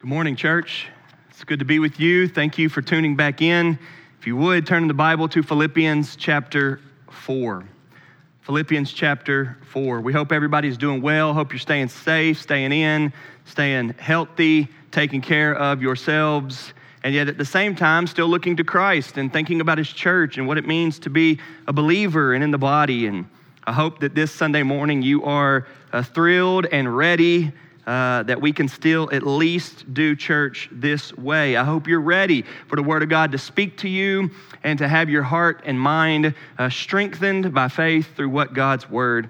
Good morning, church. It's good to be with you. Thank you for tuning back in. If you would, turn the Bible to Philippians chapter 4. Philippians chapter 4. We hope everybody's doing well. Hope you're staying safe, staying in, staying healthy, taking care of yourselves, and yet at the same time, still looking to Christ and thinking about His church and what it means to be a believer and in the body. And I hope that this Sunday morning you are uh, thrilled and ready uh, that we can still at least do church this way. I hope you're ready for the Word of God to speak to you and to have your heart and mind uh, strengthened by faith through what God's Word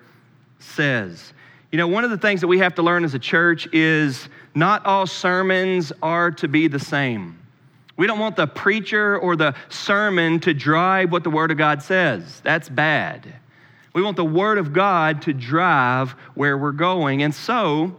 says. You know, one of the things that we have to learn as a church is not all sermons are to be the same. We don't want the preacher or the sermon to drive what the Word of God says. That's bad. We want the Word of God to drive where we're going. And so,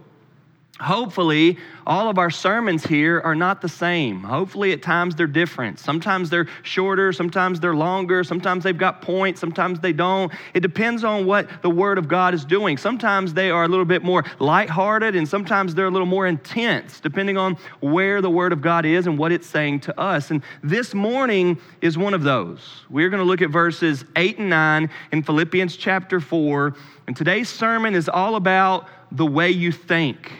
Hopefully, all of our sermons here are not the same. Hopefully, at times they're different. Sometimes they're shorter, sometimes they're longer, sometimes they've got points, sometimes they don't. It depends on what the Word of God is doing. Sometimes they are a little bit more lighthearted, and sometimes they're a little more intense, depending on where the Word of God is and what it's saying to us. And this morning is one of those. We're going to look at verses 8 and 9 in Philippians chapter 4. And today's sermon is all about the way you think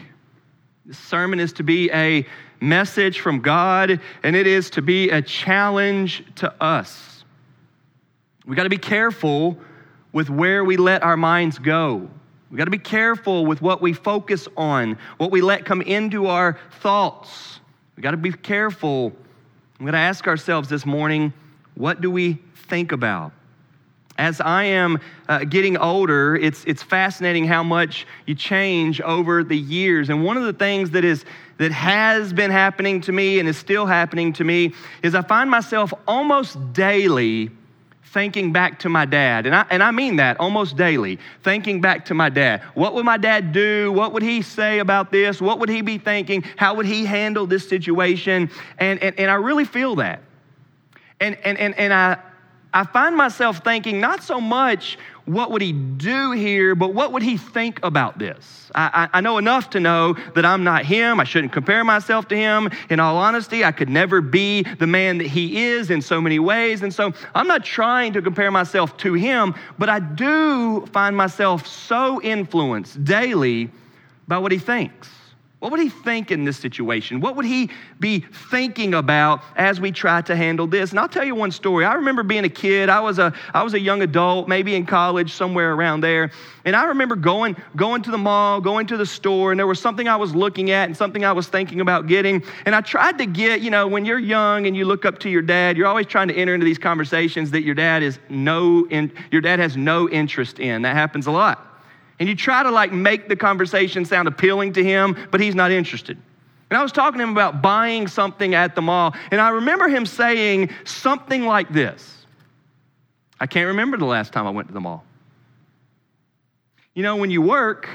this sermon is to be a message from God, and it is to be a challenge to us. We got to be careful with where we let our minds go. We got to be careful with what we focus on, what we let come into our thoughts. We got to be careful. We got to ask ourselves this morning what do we think about? As I am uh, getting older, it's, it's fascinating how much you change over the years. And one of the things that, is, that has been happening to me and is still happening to me is I find myself almost daily thinking back to my dad. And I, and I mean that almost daily, thinking back to my dad. What would my dad do? What would he say about this? What would he be thinking? How would he handle this situation? And, and, and I really feel that. And, and, and, and I, I find myself thinking not so much what would he do here, but what would he think about this? I, I, I, know enough to know that I'm not him. I shouldn't compare myself to him. In all honesty, I could never be the man that he is in so many ways. And so I'm not trying to compare myself to him, but I do find myself so influenced daily by what he thinks. What would he think in this situation? What would he be thinking about as we try to handle this? And I'll tell you one story. I remember being a kid. I was a, I was a young adult, maybe in college, somewhere around there. And I remember going, going to the mall, going to the store, and there was something I was looking at and something I was thinking about getting. And I tried to get, you know, when you're young and you look up to your dad, you're always trying to enter into these conversations that your dad is no in, your dad has no interest in. That happens a lot. And you try to like make the conversation sound appealing to him, but he's not interested. And I was talking to him about buying something at the mall, and I remember him saying something like this I can't remember the last time I went to the mall. You know, when you work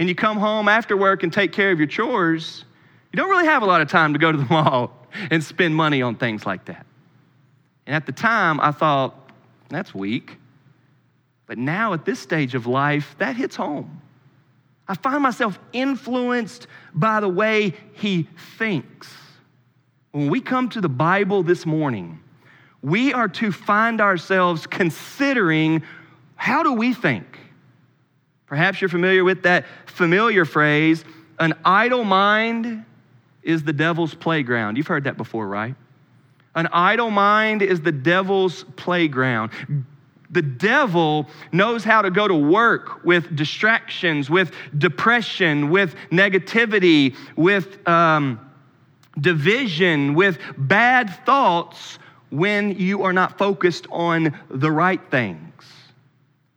and you come home after work and take care of your chores, you don't really have a lot of time to go to the mall and spend money on things like that. And at the time, I thought, that's weak. But now, at this stage of life, that hits home. I find myself influenced by the way he thinks. When we come to the Bible this morning, we are to find ourselves considering how do we think? Perhaps you're familiar with that familiar phrase an idle mind is the devil's playground. You've heard that before, right? An idle mind is the devil's playground. The devil knows how to go to work with distractions, with depression, with negativity, with um, division, with bad thoughts when you are not focused on the right things.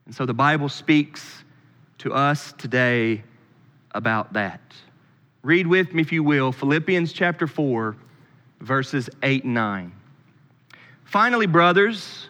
And so the Bible speaks to us today about that. Read with me, if you will, Philippians chapter 4, verses 8 and 9. Finally, brothers,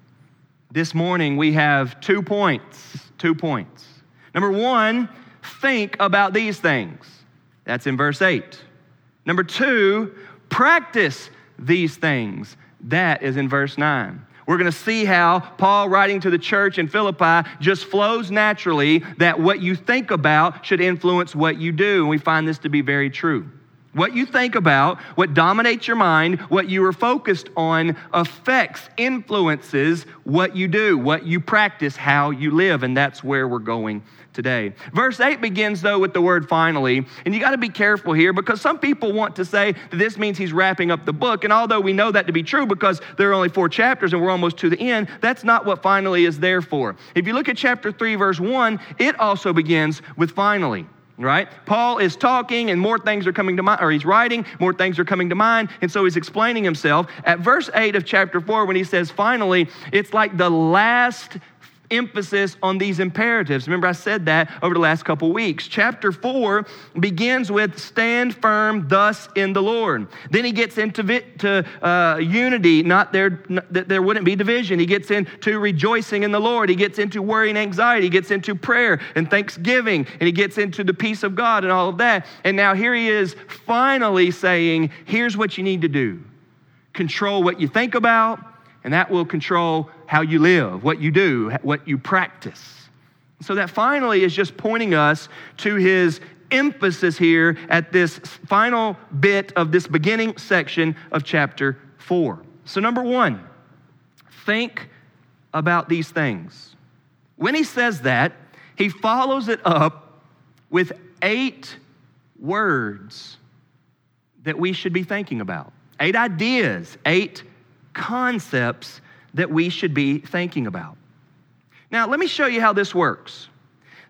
This morning we have two points. Two points. Number one, think about these things. That's in verse 8. Number two, practice these things. That is in verse 9. We're going to see how Paul, writing to the church in Philippi, just flows naturally that what you think about should influence what you do. And we find this to be very true. What you think about, what dominates your mind, what you are focused on affects, influences what you do, what you practice, how you live. And that's where we're going today. Verse 8 begins, though, with the word finally. And you got to be careful here because some people want to say that this means he's wrapping up the book. And although we know that to be true because there are only four chapters and we're almost to the end, that's not what finally is there for. If you look at chapter 3, verse 1, it also begins with finally right? Paul is talking and more things are coming to mind, or he's writing, more things are coming to mind, and so he's explaining himself. At verse 8 of chapter 4, when he says finally, it's like the last emphasis on these imperatives. Remember, I said that over the last couple weeks. Chapter 4 begins with stand firm thus in the Lord. Then he gets into to, uh, unity, not there, that there wouldn't be division. He gets into rejoicing in the Lord. He gets into worry and anxiety. He gets into prayer and thanksgiving. And he gets into the peace of God and all of that. And now here he is finally saying, here's what you need to do control what you think about and that will control how you live, what you do, what you practice. So, that finally is just pointing us to his emphasis here at this final bit of this beginning section of chapter 4. So, number one, think about these things. When he says that, he follows it up with eight words that we should be thinking about. Eight ideas, eight concepts that we should be thinking about. Now, let me show you how this works.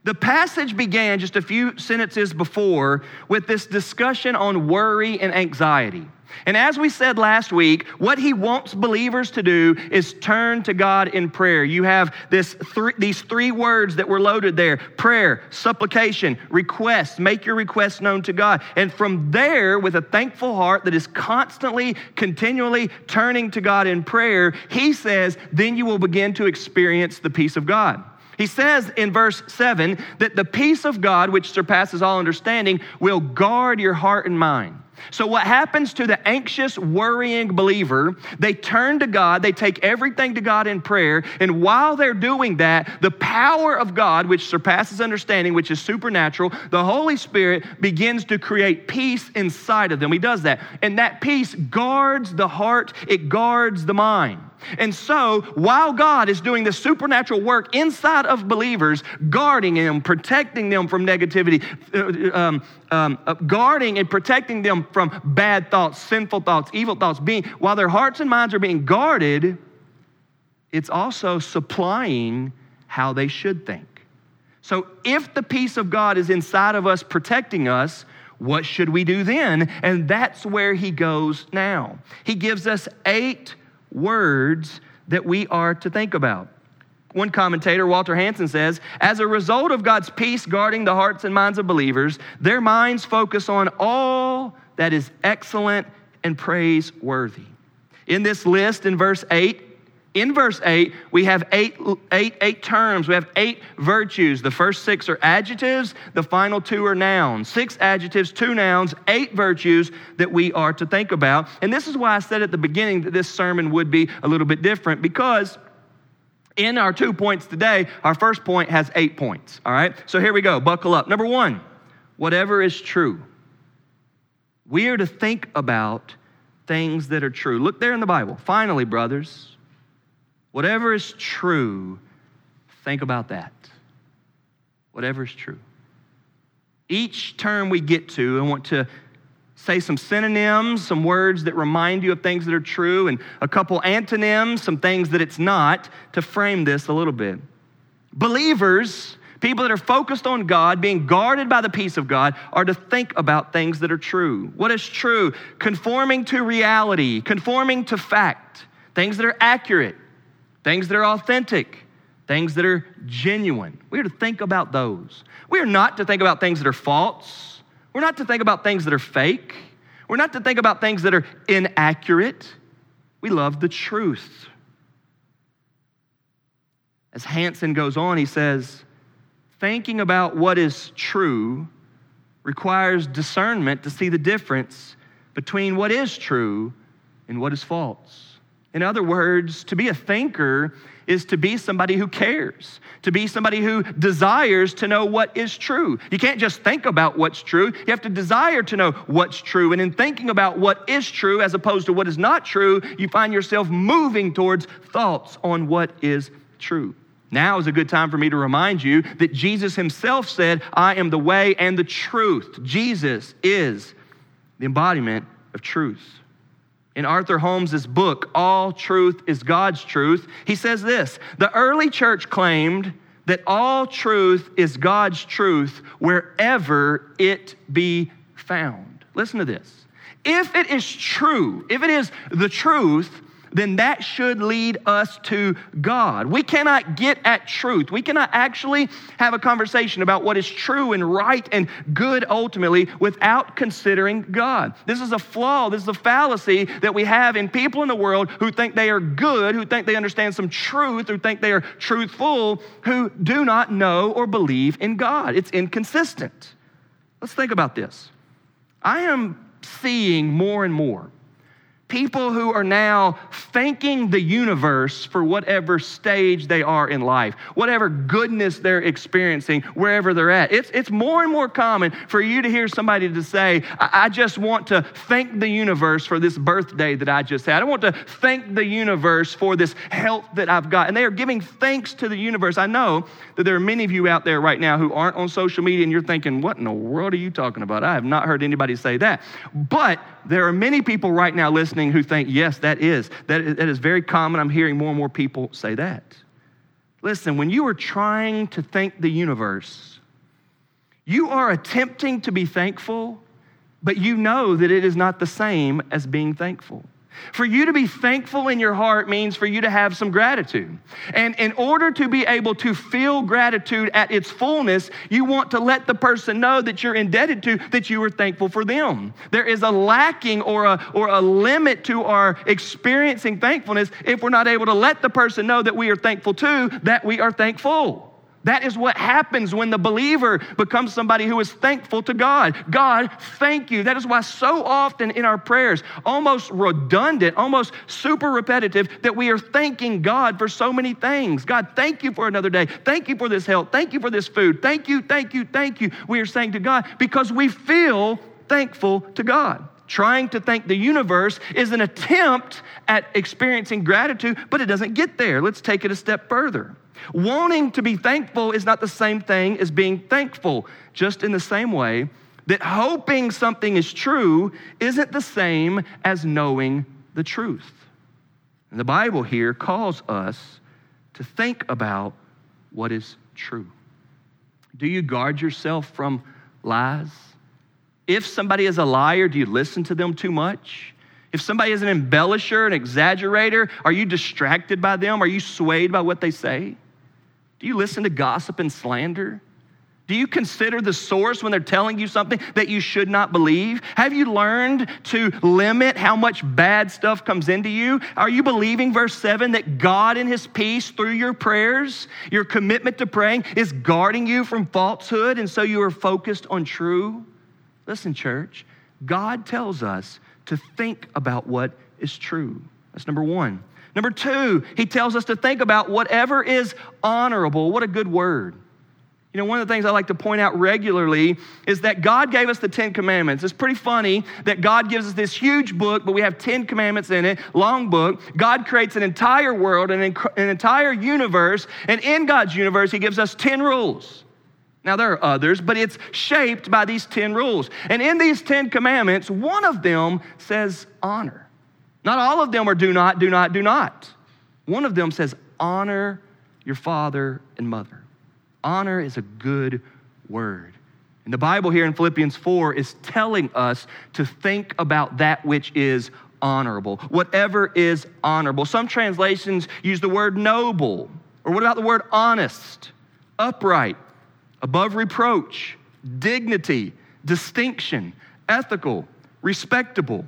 The passage began just a few sentences before with this discussion on worry and anxiety. And as we said last week, what he wants believers to do is turn to God in prayer. You have this th- these three words that were loaded there prayer, supplication, request. Make your requests known to God. And from there, with a thankful heart that is constantly, continually turning to God in prayer, he says, then you will begin to experience the peace of God. He says in verse 7 that the peace of God, which surpasses all understanding, will guard your heart and mind. So, what happens to the anxious, worrying believer? They turn to God, they take everything to God in prayer, and while they're doing that, the power of God, which surpasses understanding, which is supernatural, the Holy Spirit begins to create peace inside of them. He does that. And that peace guards the heart, it guards the mind. And so, while God is doing the supernatural work inside of believers, guarding them, protecting them from negativity, uh, um, um, uh, guarding and protecting them from bad thoughts, sinful thoughts, evil thoughts, being while their hearts and minds are being guarded, it's also supplying how they should think. So, if the peace of God is inside of us, protecting us, what should we do then? And that's where he goes now. He gives us eight words that we are to think about. One commentator, Walter Hansen, says As a result of God's peace guarding the hearts and minds of believers, their minds focus on all that is excellent and praiseworthy. In this list, in verse 8, in verse 8, we have eight, eight, eight terms. We have eight virtues. The first six are adjectives, the final two are nouns. Six adjectives, two nouns, eight virtues that we are to think about. And this is why I said at the beginning that this sermon would be a little bit different because in our two points today, our first point has eight points. All right? So here we go. Buckle up. Number one, whatever is true. We are to think about things that are true. Look there in the Bible. Finally, brothers. Whatever is true, think about that. Whatever is true. Each term we get to, I want to say some synonyms, some words that remind you of things that are true, and a couple antonyms, some things that it's not, to frame this a little bit. Believers, people that are focused on God, being guarded by the peace of God, are to think about things that are true. What is true? Conforming to reality, conforming to fact, things that are accurate, things that are authentic, things that are genuine. We are to think about those. We are not to think about things that are false. We're not to think about things that are fake. We're not to think about things that are inaccurate. We love the truth. As Hansen goes on, he says, thinking about what is true requires discernment to see the difference between what is true and what is false. In other words, to be a thinker is to be somebody who cares, to be somebody who desires to know what is true. You can't just think about what's true, you have to desire to know what's true. And in thinking about what is true as opposed to what is not true, you find yourself moving towards thoughts on what is true. Now is a good time for me to remind you that Jesus himself said, I am the way and the truth. Jesus is the embodiment of truth. In Arthur Holmes' book, All Truth is God's Truth, he says this The early church claimed that all truth is God's truth wherever it be found. Listen to this. If it is true, if it is the truth, then that should lead us to God. We cannot get at truth. We cannot actually have a conversation about what is true and right and good ultimately without considering God. This is a flaw, this is a fallacy that we have in people in the world who think they are good, who think they understand some truth, who think they are truthful, who do not know or believe in God. It's inconsistent. Let's think about this. I am seeing more and more people who are now thanking the universe for whatever stage they are in life, whatever goodness they're experiencing, wherever they're at. It's, it's more and more common for you to hear somebody to say, I, I just want to thank the universe for this birthday that I just had. I want to thank the universe for this health that I've got. And they are giving thanks to the universe. I know that there are many of you out there right now who aren't on social media and you're thinking, what in the world are you talking about? I have not heard anybody say that. But there are many people right now listening who think, yes, that is. That is, that is very common. I'm hearing more and more people say that. Listen, when you are trying to thank the universe, you are attempting to be thankful, but you know that it is not the same as being thankful. For you to be thankful in your heart means for you to have some gratitude. And in order to be able to feel gratitude at its fullness, you want to let the person know that you're indebted to, that you are thankful for them. There is a lacking or a, or a limit to our experiencing thankfulness if we're not able to let the person know that we are thankful to, that we are thankful. That is what happens when the believer becomes somebody who is thankful to God. God, thank you. That is why so often in our prayers, almost redundant, almost super repetitive, that we are thanking God for so many things. God, thank you for another day. Thank you for this health. Thank you for this food. Thank you, thank you, thank you. We are saying to God because we feel thankful to God. Trying to thank the universe is an attempt at experiencing gratitude, but it doesn't get there. Let's take it a step further. Wanting to be thankful is not the same thing as being thankful, just in the same way that hoping something is true isn't the same as knowing the truth. And the Bible here calls us to think about what is true. Do you guard yourself from lies? If somebody is a liar, do you listen to them too much? If somebody is an embellisher, an exaggerator, are you distracted by them? Are you swayed by what they say? Do you listen to gossip and slander? Do you consider the source when they're telling you something that you should not believe? Have you learned to limit how much bad stuff comes into you? Are you believing, verse 7, that God in His peace through your prayers, your commitment to praying, is guarding you from falsehood and so you are focused on true? Listen, church, God tells us to think about what is true. That's number one. Number two, he tells us to think about whatever is honorable. What a good word. You know, one of the things I like to point out regularly is that God gave us the Ten Commandments. It's pretty funny that God gives us this huge book, but we have Ten Commandments in it, long book. God creates an entire world, an, an entire universe, and in God's universe, He gives us 10 rules. Now, there are others, but it's shaped by these 10 rules. And in these 10 commandments, one of them says honor. Not all of them are do not, do not, do not. One of them says, honor your father and mother. Honor is a good word. And the Bible here in Philippians 4 is telling us to think about that which is honorable, whatever is honorable. Some translations use the word noble, or what about the word honest, upright, above reproach, dignity, distinction, ethical, respectable.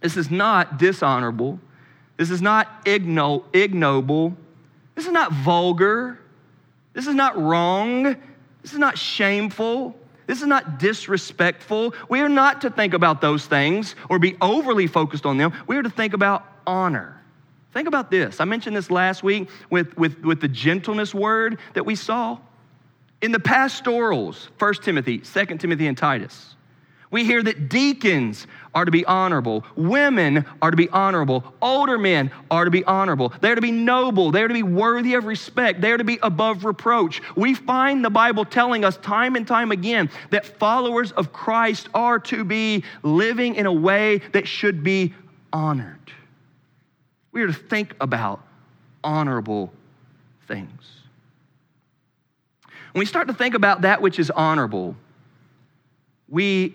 This is not dishonorable. This is not igno- ignoble. This is not vulgar. This is not wrong. This is not shameful. This is not disrespectful. We are not to think about those things or be overly focused on them. We are to think about honor. Think about this. I mentioned this last week with, with, with the gentleness word that we saw. In the pastorals, 1 Timothy, 2 Timothy, and Titus, we hear that deacons are to be honorable, women are to be honorable, older men are to be honorable, they are to be noble, they are to be worthy of respect, they are to be above reproach. We find the Bible telling us time and time again that followers of Christ are to be living in a way that should be honored. We are to think about honorable things. When we start to think about that which is honorable, we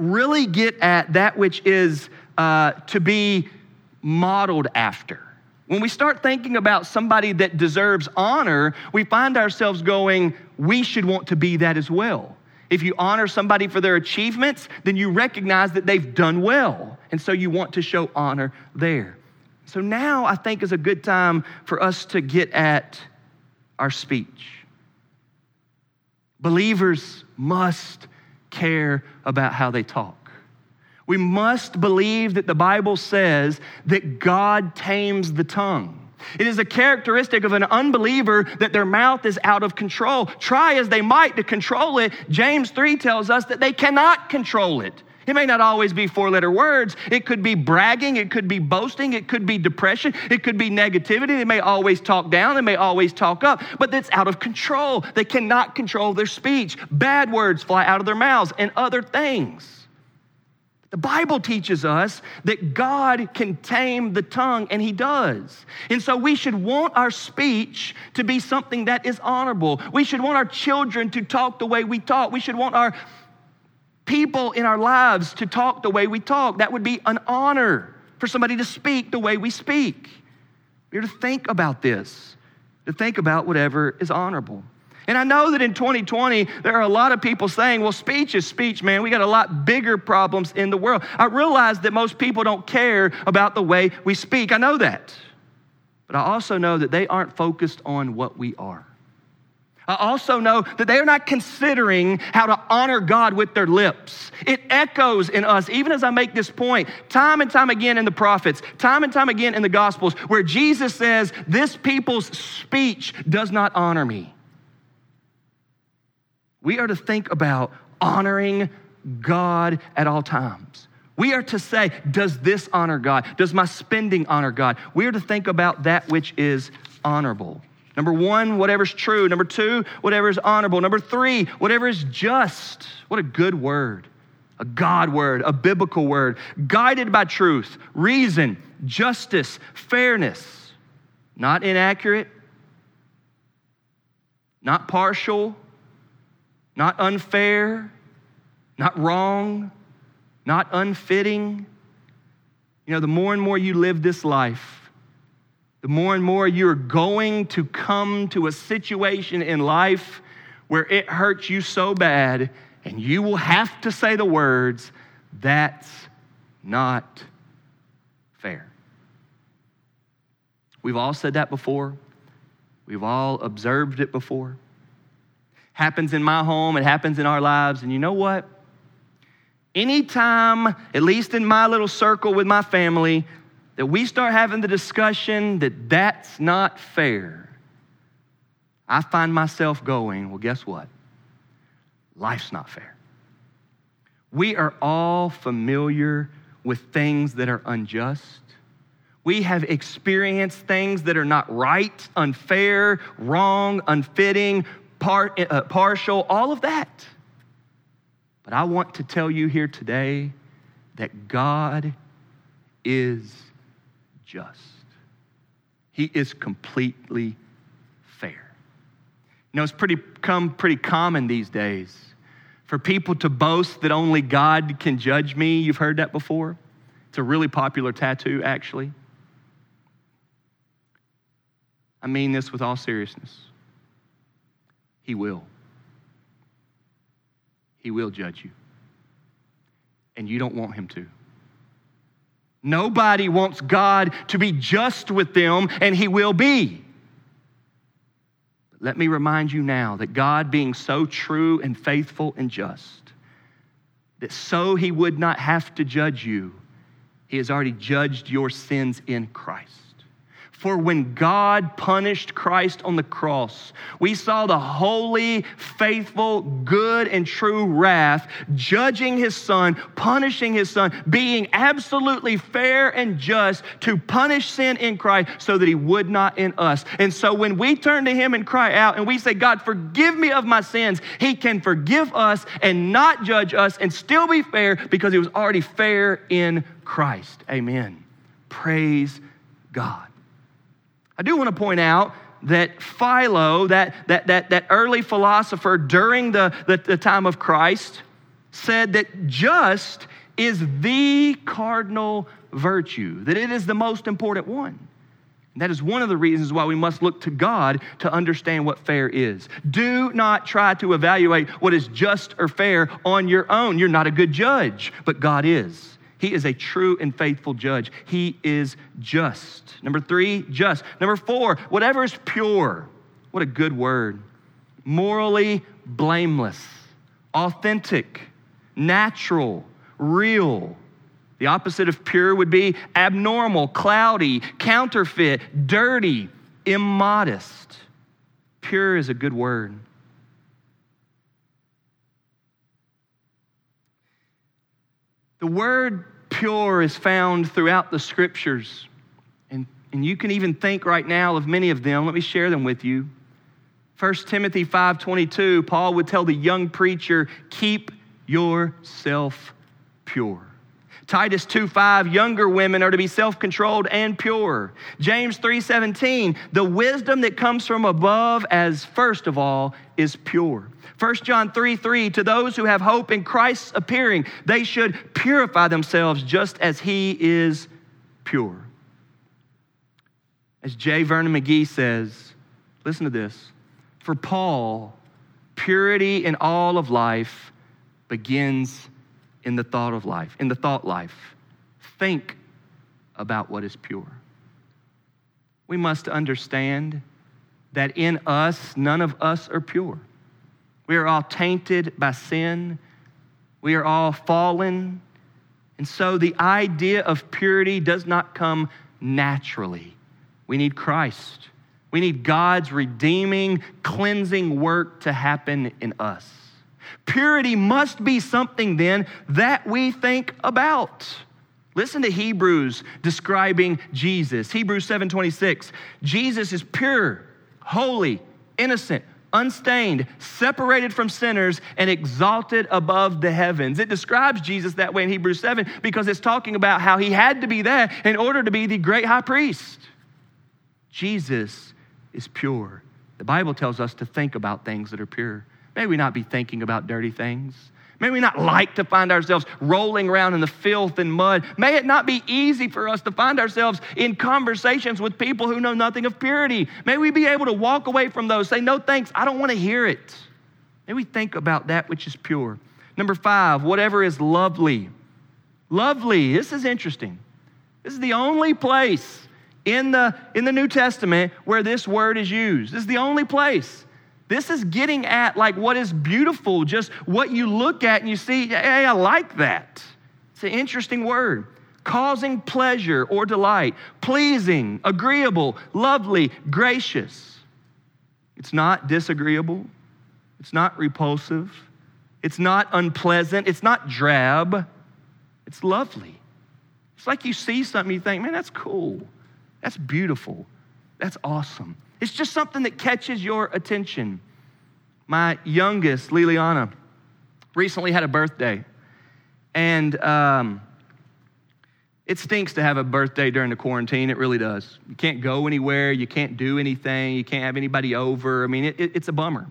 really get at that which is uh, to be modeled after. When we start thinking about somebody that deserves honor, we find ourselves going, we should want to be that as well. If you honor somebody for their achievements, then you recognize that they've done well. And so you want to show honor there. So now I think is a good time for us to get at our speech. Believers must care about how they talk. We must believe that the Bible says that God tames the tongue. It is a characteristic of an unbeliever that their mouth is out of control. Try as they might to control it, James 3 tells us that they cannot control it. It may not always be four letter words. It could be bragging. It could be boasting. It could be depression. It could be negativity. They may always talk down. They may always talk up, but that's out of control. They cannot control their speech. Bad words fly out of their mouths and other things. The Bible teaches us that God can tame the tongue, and He does. And so we should want our speech to be something that is honorable. We should want our children to talk the way we talk. We should want our people in our lives to talk the way we talk. That would be an honor for somebody to speak the way we speak. We're to think about this, to think about whatever is honorable. And I know that in 2020, there are a lot of people saying, well, speech is speech, man. We got a lot bigger problems in the world. I realize that most people don't care about the way we speak. I know that. But I also know that they aren't focused on what we are. I also know that they are not considering how to honor God with their lips. It echoes in us, even as I make this point, time and time again in the prophets, time and time again in the Gospels, where Jesus says, This people's speech does not honor me. We are to think about honoring God at all times. We are to say, Does this honor God? Does my spending honor God? We are to think about that which is honorable. Number one, whatever's true. Number two, whatever is honorable. Number three, whatever is just. What a good word. A God word, a biblical word, guided by truth, reason, justice, fairness, not inaccurate, not partial, not unfair, not wrong, not unfitting. You know, the more and more you live this life, the more and more you're going to come to a situation in life where it hurts you so bad, and you will have to say the words, That's not fair. We've all said that before. We've all observed it before. Happens in my home, it happens in our lives, and you know what? Anytime, at least in my little circle with my family, that we start having the discussion that that's not fair, I find myself going, well, guess what? Life's not fair. We are all familiar with things that are unjust. We have experienced things that are not right, unfair, wrong, unfitting, par- uh, partial, all of that. But I want to tell you here today that God is just. He is completely fair. You know, it's pretty come pretty common these days for people to boast that only God can judge me. You've heard that before? It's a really popular tattoo, actually. I mean this with all seriousness. He will. He will judge you. and you don't want him to. Nobody wants God to be just with them, and he will be. But Let me remind you now that God, being so true and faithful and just, that so he would not have to judge you, he has already judged your sins in Christ. For when God punished Christ on the cross, we saw the holy, faithful, good, and true wrath judging his son, punishing his son, being absolutely fair and just to punish sin in Christ so that he would not in us. And so when we turn to him and cry out and we say, God, forgive me of my sins, he can forgive us and not judge us and still be fair because he was already fair in Christ. Amen. Praise God. I do want to point out that Philo, that, that, that, that early philosopher during the, the, the time of Christ, said that just is the cardinal virtue, that it is the most important one. That is one of the reasons why we must look to God to understand what fair is. Do not try to evaluate what is just or fair on your own. You're not a good judge, but God is. He is a true and faithful judge. He is just. Number three, just. Number four, whatever is pure. What a good word. Morally blameless, authentic, natural, real. The opposite of pure would be abnormal, cloudy, counterfeit, dirty, immodest. Pure is a good word. The word pure is found throughout the scriptures. And, and you can even think right now of many of them. Let me share them with you. 1 Timothy 5:22, Paul would tell the young preacher, keep yourself pure. Titus 2:5, younger women are to be self-controlled and pure. James 3:17, the wisdom that comes from above as first of all is pure. 1 John 3 3, to those who have hope in Christ's appearing, they should purify themselves just as he is pure. As J. Vernon McGee says, listen to this. For Paul, purity in all of life begins in the thought of life, in the thought life. Think about what is pure. We must understand that in us, none of us are pure. We are all tainted by sin. We are all fallen. And so the idea of purity does not come naturally. We need Christ. We need God's redeeming, cleansing work to happen in us. Purity must be something then that we think about. Listen to Hebrews describing Jesus. Hebrews 7:26. Jesus is pure, holy, innocent, unstained, separated from sinners, and exalted above the heavens. It describes Jesus that way in Hebrews 7 because it's talking about how he had to be there in order to be the great high priest. Jesus is pure. The Bible tells us to think about things that are pure. May we not be thinking about dirty things. May we not like to find ourselves rolling around in the filth and mud. May it not be easy for us to find ourselves in conversations with people who know nothing of purity. May we be able to walk away from those, say, No thanks, I don't want to hear it. May we think about that which is pure. Number five, whatever is lovely. Lovely, this is interesting. This is the only place in the, in the New Testament where this word is used. This is the only place. This is getting at like what is beautiful, just what you look at and you see, hey, I like that. It's an interesting word. Causing pleasure or delight, pleasing, agreeable, lovely, gracious. It's not disagreeable. It's not repulsive. It's not unpleasant. It's not drab. It's lovely. It's like you see something, you think, man, that's cool. That's beautiful. That's awesome. It's just something that catches your attention. My youngest, Liliana, recently had a birthday. And um, it stinks to have a birthday during the quarantine. It really does. You can't go anywhere. You can't do anything. You can't have anybody over. I mean, it, it, it's a bummer.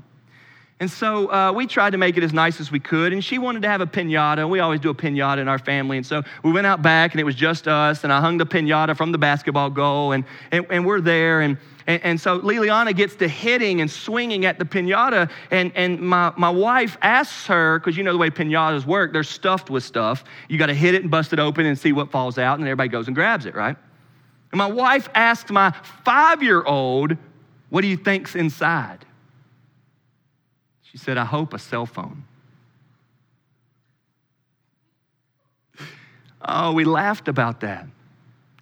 And so uh, we tried to make it as nice as we could. And she wanted to have a pinata. And We always do a pinata in our family. And so we went out back, and it was just us. And I hung the pinata from the basketball goal, and, and, and we're there. And, and, and, so Liliana gets to hitting and swinging at the pinata. And, and my, my wife asks her, because you know the way pinatas work, they're stuffed with stuff. You got to hit it and bust it open and see what falls out, and everybody goes and grabs it, right? And my wife asked my five year old, What do you think's inside? She said, I hope a cell phone. Oh, we laughed about that.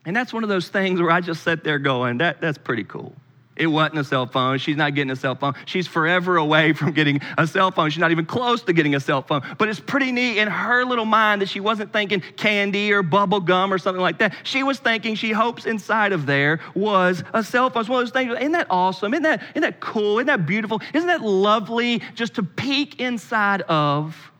And that's one of those things where I just sat there going, that, that's pretty cool. It wasn't a cell phone. She's not getting a cell phone. She's forever away from getting a cell phone. She's not even close to getting a cell phone. But it's pretty neat in her little mind that she wasn't thinking candy or bubble gum or something like that. She was thinking she hopes inside of there was a cell phone. It's one of those things. Isn't that awesome? Isn't that, isn't that cool? Isn't that beautiful? Isn't that lovely just to peek inside of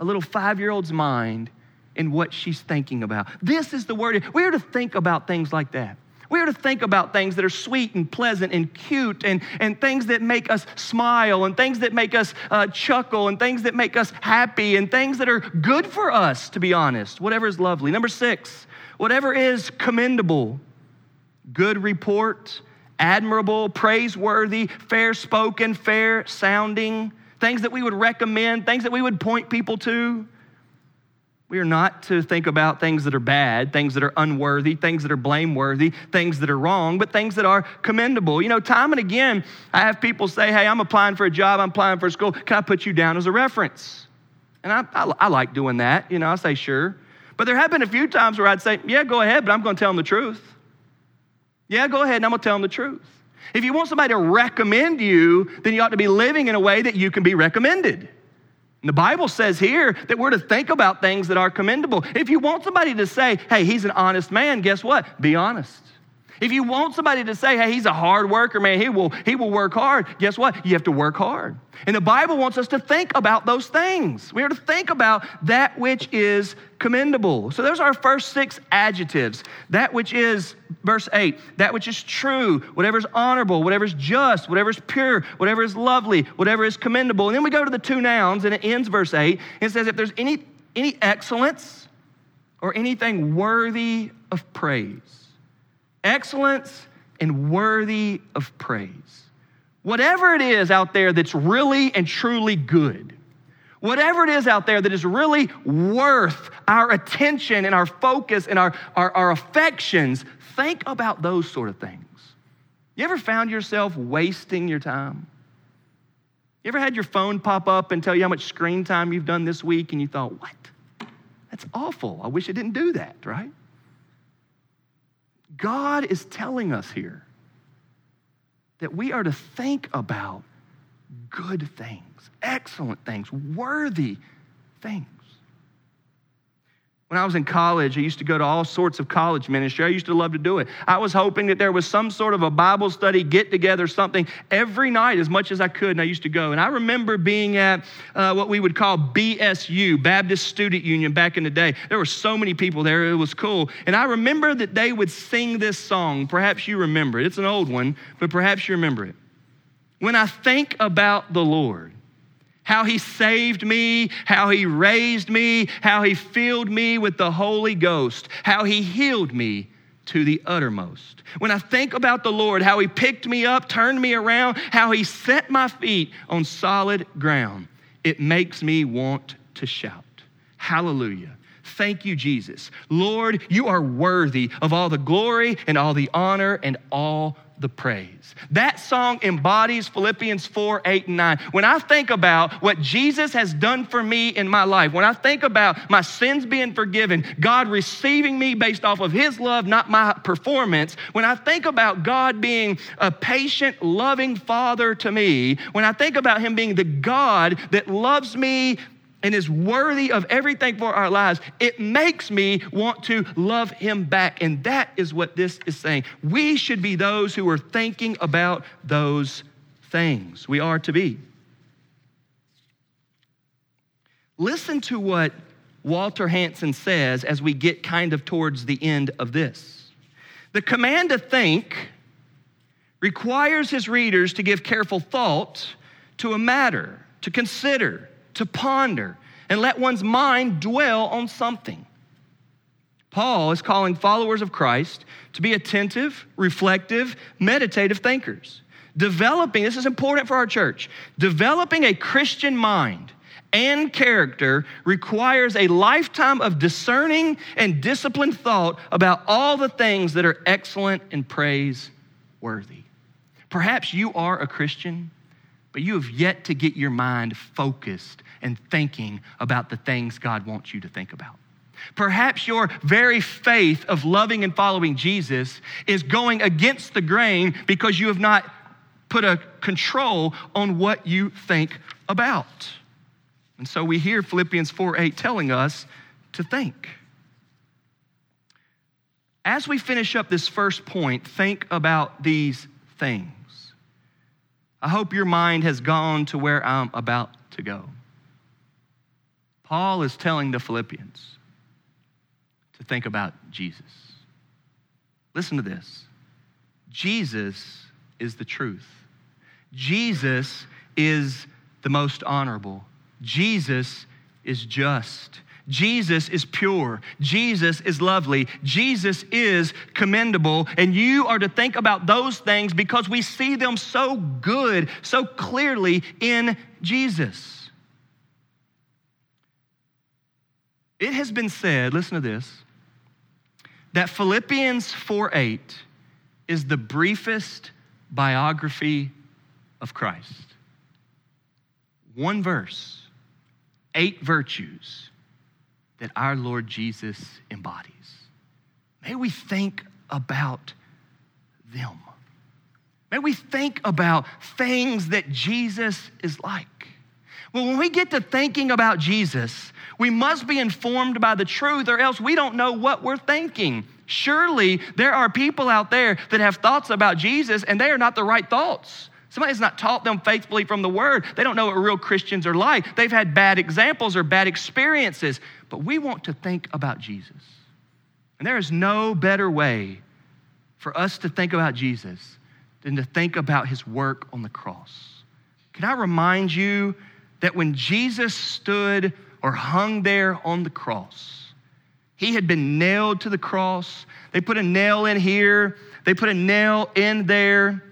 a little five year old's mind and what she's thinking about? This is the word. We are to think about things like that. We are to think about things that are sweet and pleasant and cute and, and things that make us smile and things that make us uh, chuckle and things that make us happy and things that are good for us, to be honest. Whatever is lovely. Number six, whatever is commendable, good report, admirable, praiseworthy, fair spoken, fair sounding, things that we would recommend, things that we would point people to. We are not to think about things that are bad, things that are unworthy, things that are blameworthy, things that are wrong, but things that are commendable. You know, time and again, I have people say, Hey, I'm applying for a job, I'm applying for a school. Can I put you down as a reference? And I, I, I like doing that. You know, I say, Sure. But there have been a few times where I'd say, Yeah, go ahead, but I'm going to tell them the truth. Yeah, go ahead, and I'm going to tell them the truth. If you want somebody to recommend you, then you ought to be living in a way that you can be recommended. And the Bible says here that we're to think about things that are commendable. If you want somebody to say, hey, he's an honest man, guess what? Be honest. If you want somebody to say, hey, he's a hard worker, man, he will, he will work hard, guess what? You have to work hard. And the Bible wants us to think about those things. We are to think about that which is commendable. So those are our first six adjectives. That which is, verse 8, that which is true, whatever is honorable, whatever is just, whatever is pure, whatever is lovely, whatever is commendable. And then we go to the two nouns, and it ends verse 8. It says, if there's any, any excellence or anything worthy of praise excellence and worthy of praise. Whatever it is out there that's really and truly good, whatever it is out there that is really worth our attention and our focus and our, our, our affections, think about those sort of things. You ever found yourself wasting your time? You ever had your phone pop up and tell you how much screen time you've done this week and you thought, what? That's awful. I wish I didn't do that, right? God is telling us here that we are to think about good things, excellent things, worthy things. When I was in college, I used to go to all sorts of college ministry. I used to love to do it. I was hoping that there was some sort of a Bible study, get together, something every night as much as I could, and I used to go. And I remember being at uh, what we would call BSU, Baptist Student Union, back in the day. There were so many people there, it was cool. And I remember that they would sing this song. Perhaps you remember it. It's an old one, but perhaps you remember it. When I think about the Lord, how he saved me, how he raised me, how he filled me with the Holy Ghost, how he healed me to the uttermost. When I think about the Lord, how he picked me up, turned me around, how he set my feet on solid ground, it makes me want to shout. Hallelujah. Thank you, Jesus. Lord, you are worthy of all the glory and all the honor and all the praise. That song embodies Philippians 4 8 and 9. When I think about what Jesus has done for me in my life, when I think about my sins being forgiven, God receiving me based off of His love, not my performance, when I think about God being a patient, loving Father to me, when I think about Him being the God that loves me and is worthy of everything for our lives, it makes me want to love him back. And that is what this is saying. We should be those who are thinking about those things. We are to be. Listen to what Walter Hansen says as we get kind of towards the end of this. The command to think requires his readers to give careful thought to a matter, to consider, to ponder, and let one's mind dwell on something. Paul is calling followers of Christ to be attentive, reflective, meditative thinkers. Developing, this is important for our church, developing a Christian mind and character requires a lifetime of discerning and disciplined thought about all the things that are excellent and praiseworthy. Perhaps you are a Christian, but you have yet to get your mind focused and thinking about the things God wants you to think about. Perhaps your very faith of loving and following Jesus is going against the grain because you have not put a control on what you think about. And so we hear Philippians 4 8 telling us to think. As we finish up this first point, think about these things. I hope your mind has gone to where I'm about to go. Paul is telling the Philippians to think about Jesus. Listen to this Jesus is the truth, Jesus is the most honorable, Jesus is just. Jesus is pure. Jesus is lovely. Jesus is commendable. And you are to think about those things because we see them so good, so clearly in Jesus. It has been said, listen to this, that Philippians 4 8 is the briefest biography of Christ. One verse, eight virtues that our Lord Jesus embodies. May we think about them. May we think about things that Jesus is like. Well, when we get to thinking about Jesus, we must be informed by the truth, or else we don't know what we're thinking. Surely there are people out there that have thoughts about Jesus and they are not the right thoughts. Somebody has not taught them faithfully from the word. They don't know what real Christians are like. They've had bad examples or bad experiences. But we want to think about Jesus. And there is no better way for us to think about Jesus than to think about his work on the cross. Can I remind you that when Jesus stood or hung there on the cross, he had been nailed to the cross. They put a nail in here, they put a nail in there.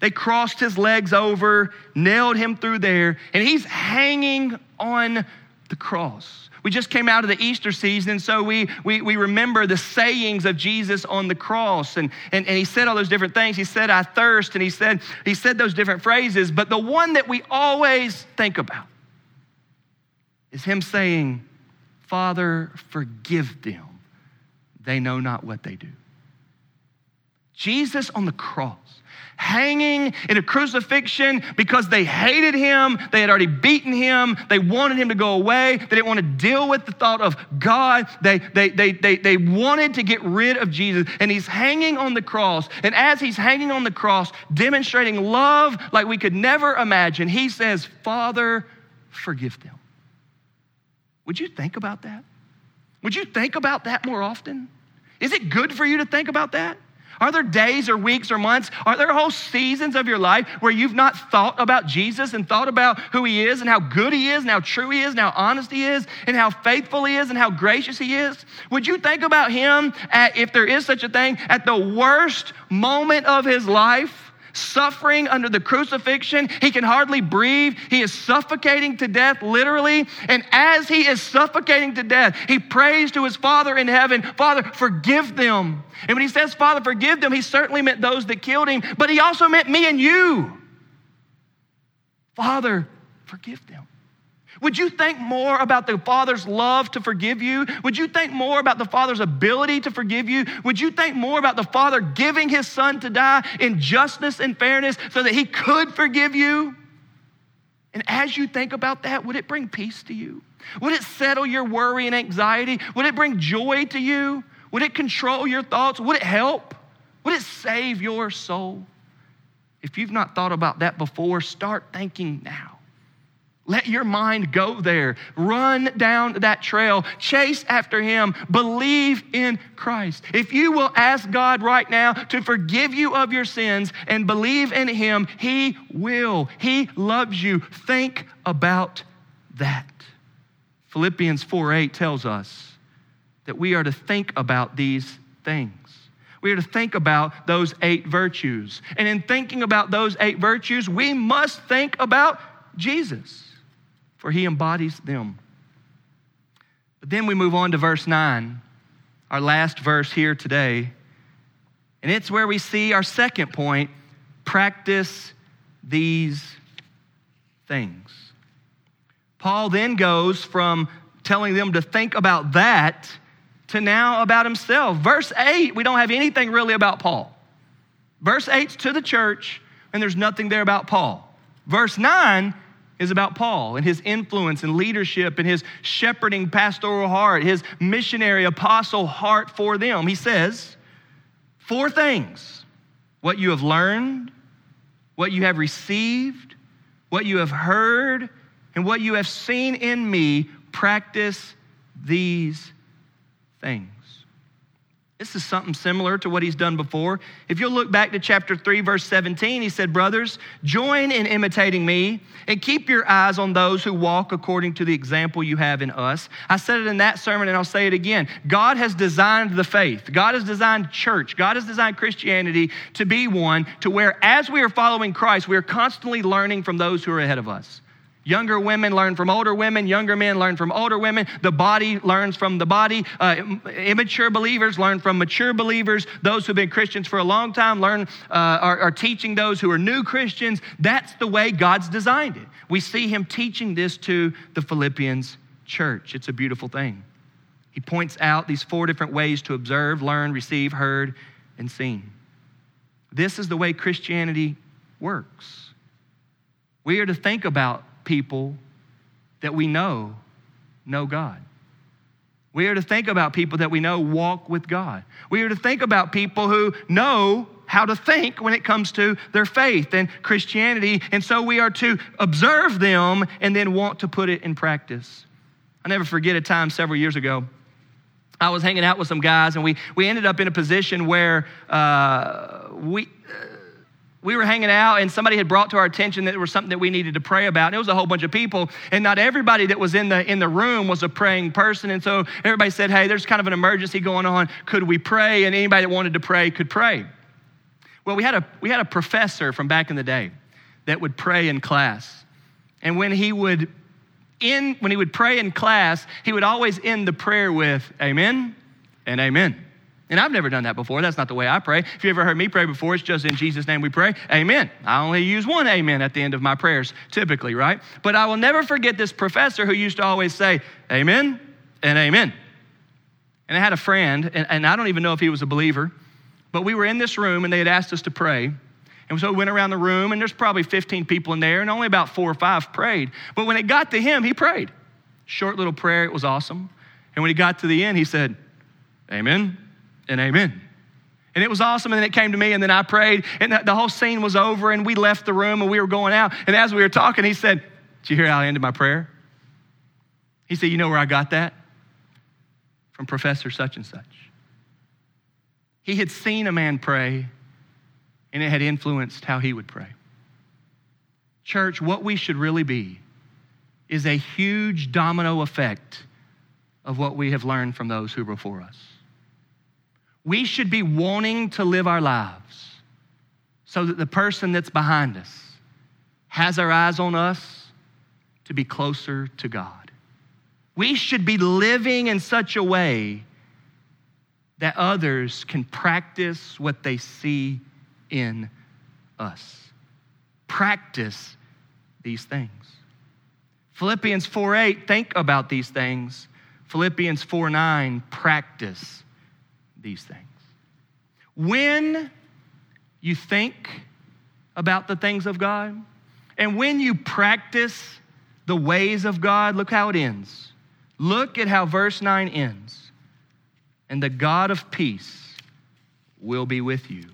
They crossed his legs over, nailed him through there, and he's hanging on the cross. We just came out of the Easter season, so we, we, we remember the sayings of Jesus on the cross. And, and, and he said all those different things. He said, I thirst, and he said, he said those different phrases. But the one that we always think about is him saying, Father, forgive them. They know not what they do. Jesus on the cross hanging in a crucifixion because they hated him. They had already beaten him. They wanted him to go away. They didn't want to deal with the thought of God. They, they, they, they, they wanted to get rid of Jesus. And he's hanging on the cross. And as he's hanging on the cross, demonstrating love like we could never imagine, he says, Father, forgive them. Would you think about that? Would you think about that more often? Is it good for you to think about that? Are there days or weeks or months? Are there whole seasons of your life where you've not thought about Jesus and thought about who he is and how good he is and how true he is and how honest he is and how faithful he is and how gracious he is? Would you think about him at, if there is such a thing, at the worst moment of his life? Suffering under the crucifixion. He can hardly breathe. He is suffocating to death, literally. And as he is suffocating to death, he prays to his Father in heaven Father, forgive them. And when he says, Father, forgive them, he certainly meant those that killed him, but he also meant me and you. Father, forgive them. Would you think more about the Father's love to forgive you? Would you think more about the Father's ability to forgive you? Would you think more about the Father giving His Son to die in justice and fairness so that He could forgive you? And as you think about that, would it bring peace to you? Would it settle your worry and anxiety? Would it bring joy to you? Would it control your thoughts? Would it help? Would it save your soul? If you've not thought about that before, start thinking now. Let your mind go there. Run down that trail. Chase after Him. Believe in Christ. If you will ask God right now to forgive you of your sins and believe in Him, He will. He loves you. Think about that. Philippians 4 8 tells us that we are to think about these things. We are to think about those eight virtues. And in thinking about those eight virtues, we must think about Jesus for he embodies them. But then we move on to verse 9, our last verse here today. And it's where we see our second point practice these things. Paul then goes from telling them to think about that to now about himself. Verse 8, we don't have anything really about Paul. Verse 8's to the church, and there's nothing there about Paul. Verse 9 is about Paul and his influence and leadership and his shepherding pastoral heart, his missionary apostle heart for them. He says, Four things what you have learned, what you have received, what you have heard, and what you have seen in me, practice these things. This is something similar to what he's done before. If you'll look back to chapter 3, verse 17, he said, Brothers, join in imitating me and keep your eyes on those who walk according to the example you have in us. I said it in that sermon and I'll say it again. God has designed the faith, God has designed church, God has designed Christianity to be one to where as we are following Christ, we are constantly learning from those who are ahead of us. Younger women learn from older women. Younger men learn from older women. The body learns from the body. Uh, immature believers learn from mature believers. Those who've been Christians for a long time learn, uh, are, are teaching those who are new Christians. That's the way God's designed it. We see Him teaching this to the Philippians church. It's a beautiful thing. He points out these four different ways to observe, learn, receive, heard, and seen. This is the way Christianity works. We are to think about people that we know know God. We are to think about people that we know walk with God. We are to think about people who know how to think when it comes to their faith and Christianity. And so we are to observe them and then want to put it in practice. I never forget a time several years ago. I was hanging out with some guys, and we, we ended up in a position where uh, we, we were hanging out and somebody had brought to our attention that there was something that we needed to pray about. And it was a whole bunch of people, and not everybody that was in the in the room was a praying person. And so everybody said, "Hey, there's kind of an emergency going on. Could we pray?" And anybody that wanted to pray could pray. Well, we had a we had a professor from back in the day that would pray in class, and when he would in when he would pray in class, he would always end the prayer with "Amen" and "Amen." And I've never done that before. That's not the way I pray. If you ever heard me pray before, it's just in Jesus' name we pray. Amen. I only use one amen at the end of my prayers, typically, right? But I will never forget this professor who used to always say, Amen and amen. And I had a friend, and, and I don't even know if he was a believer, but we were in this room and they had asked us to pray. And so we went around the room, and there's probably 15 people in there, and only about four or five prayed. But when it got to him, he prayed. Short little prayer, it was awesome. And when he got to the end, he said, Amen and amen. And it was awesome. And then it came to me, and then I prayed, and the whole scene was over, and we left the room and we were going out. And as we were talking, he said, Did you hear how I ended my prayer? He said, You know where I got that? From Professor such and such. He had seen a man pray, and it had influenced how he would pray. Church, what we should really be is a huge domino effect of what we have learned from those who were before us we should be wanting to live our lives so that the person that's behind us has our eyes on us to be closer to God. We should be living in such a way that others can practice what they see in us. Practice these things. Philippians 4 8, think about these things. Philippians 4 9, practice these things. When you think about the things of God, and when you practice the ways of God, look how it ends. Look at how verse 9 ends. And the God of peace will be with you.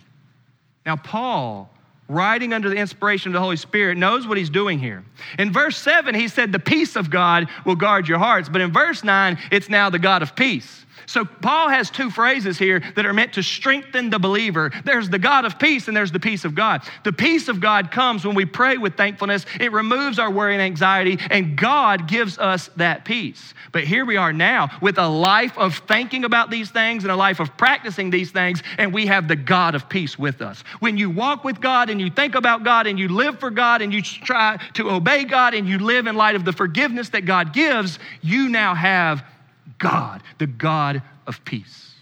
Now, Paul writing under the inspiration of the Holy Spirit, knows what he's doing here. In verse 7, he said, The peace of God will guard your hearts. But in verse 9, it's now the God of peace. So Paul has two phrases here that are meant to strengthen the believer. There's the God of peace and there's the peace of God. The peace of God comes when we pray with thankfulness. It removes our worry and anxiety and God gives us that peace. But here we are now with a life of thinking about these things and a life of practicing these things and we have the God of peace with us. When you walk with God and you think about God and you live for God and you try to obey God and you live in light of the forgiveness that God gives, you now have God, the God of peace.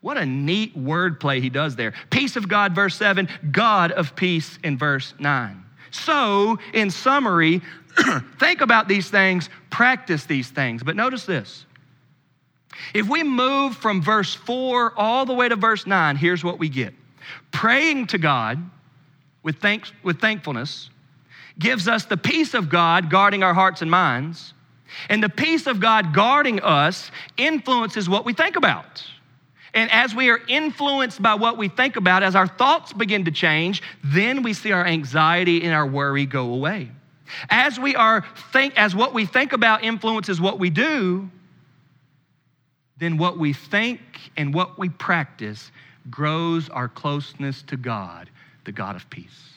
What a neat wordplay he does there. Peace of God, verse 7, God of peace in verse 9. So, in summary, think about these things, practice these things. But notice this. If we move from verse 4 all the way to verse 9, here's what we get praying to God with, thanks, with thankfulness gives us the peace of God guarding our hearts and minds and the peace of God guarding us influences what we think about. And as we are influenced by what we think about, as our thoughts begin to change, then we see our anxiety and our worry go away. As we are think as what we think about influences what we do, then what we think and what we practice grows our closeness to God, the God of peace.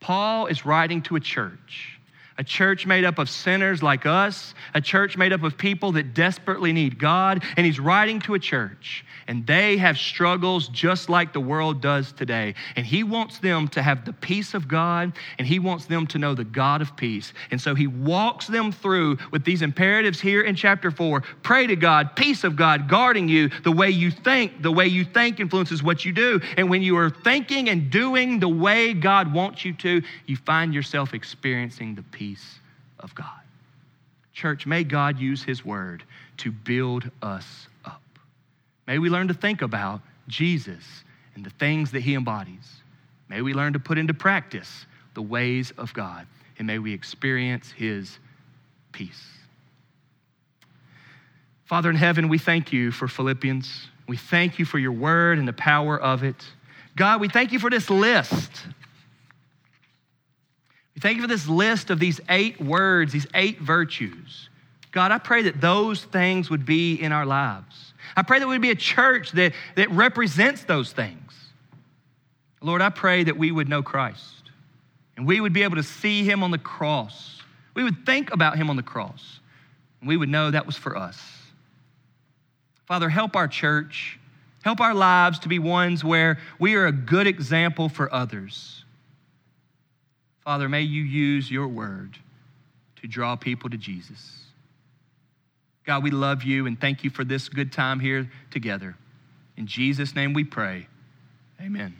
Paul is writing to a church a church made up of sinners like us, a church made up of people that desperately need God. And he's writing to a church, and they have struggles just like the world does today. And he wants them to have the peace of God, and he wants them to know the God of peace. And so he walks them through with these imperatives here in chapter four pray to God, peace of God guarding you, the way you think. The way you think influences what you do. And when you are thinking and doing the way God wants you to, you find yourself experiencing the peace of God. Church, may God use His word to build us. May we learn to think about Jesus and the things that He embodies. May we learn to put into practice the ways of God, and may we experience His peace. Father in heaven, we thank you for Philippians. We thank you for your word and the power of it. God, we thank you for this list we thank you for this list of these eight words, these eight virtues. God, I pray that those things would be in our lives. I pray that we'd be a church that, that represents those things. Lord, I pray that we would know Christ and we would be able to see him on the cross. We would think about him on the cross and we would know that was for us. Father, help our church, help our lives to be ones where we are a good example for others Father, may you use your word to draw people to Jesus. God, we love you and thank you for this good time here together. In Jesus' name we pray. Amen.